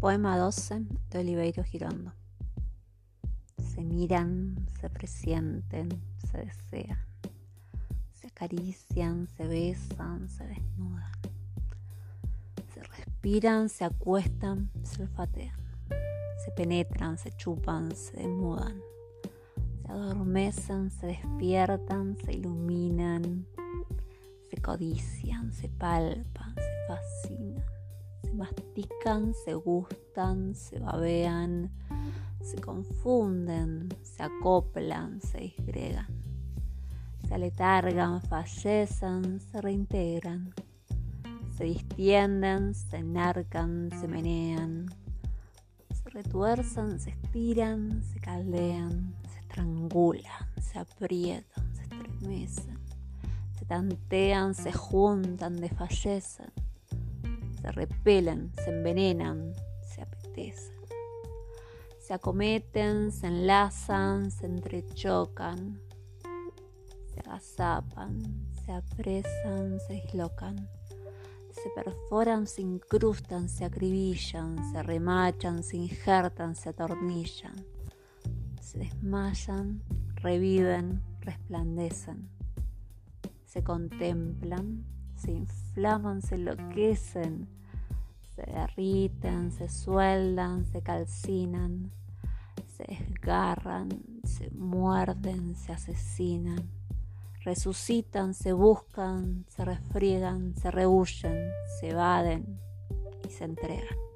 Poema 12 de Oliveiro Girondo. Se miran, se presienten, se desean, se acarician, se besan, se desnudan, se respiran, se acuestan, se olfatean, se penetran, se chupan, se desmudan, se adormecen, se despiertan, se iluminan, se codician, se palpan, se mastican, se gustan, se babean, se confunden, se acoplan, se disgregan, se aletargan, fallecen, se reintegran, se distienden, se enarcan, se menean, se retuerzan, se estiran, se caldean, se estrangulan, se aprietan, se estremecen, se tantean, se juntan, desfallecen se repelen, se envenenan, se apetecen. Se acometen, se enlazan, se entrechocan, se agazapan, se apresan, se dislocan, se perforan, se incrustan, se acribillan, se remachan, se injertan, se atornillan, se desmayan, reviven, resplandecen, se contemplan, se inflaman, se enloquecen, se derriten, se sueldan, se calcinan, se desgarran, se muerden, se asesinan, resucitan, se buscan, se refriegan, se rehuyen, se evaden y se entregan.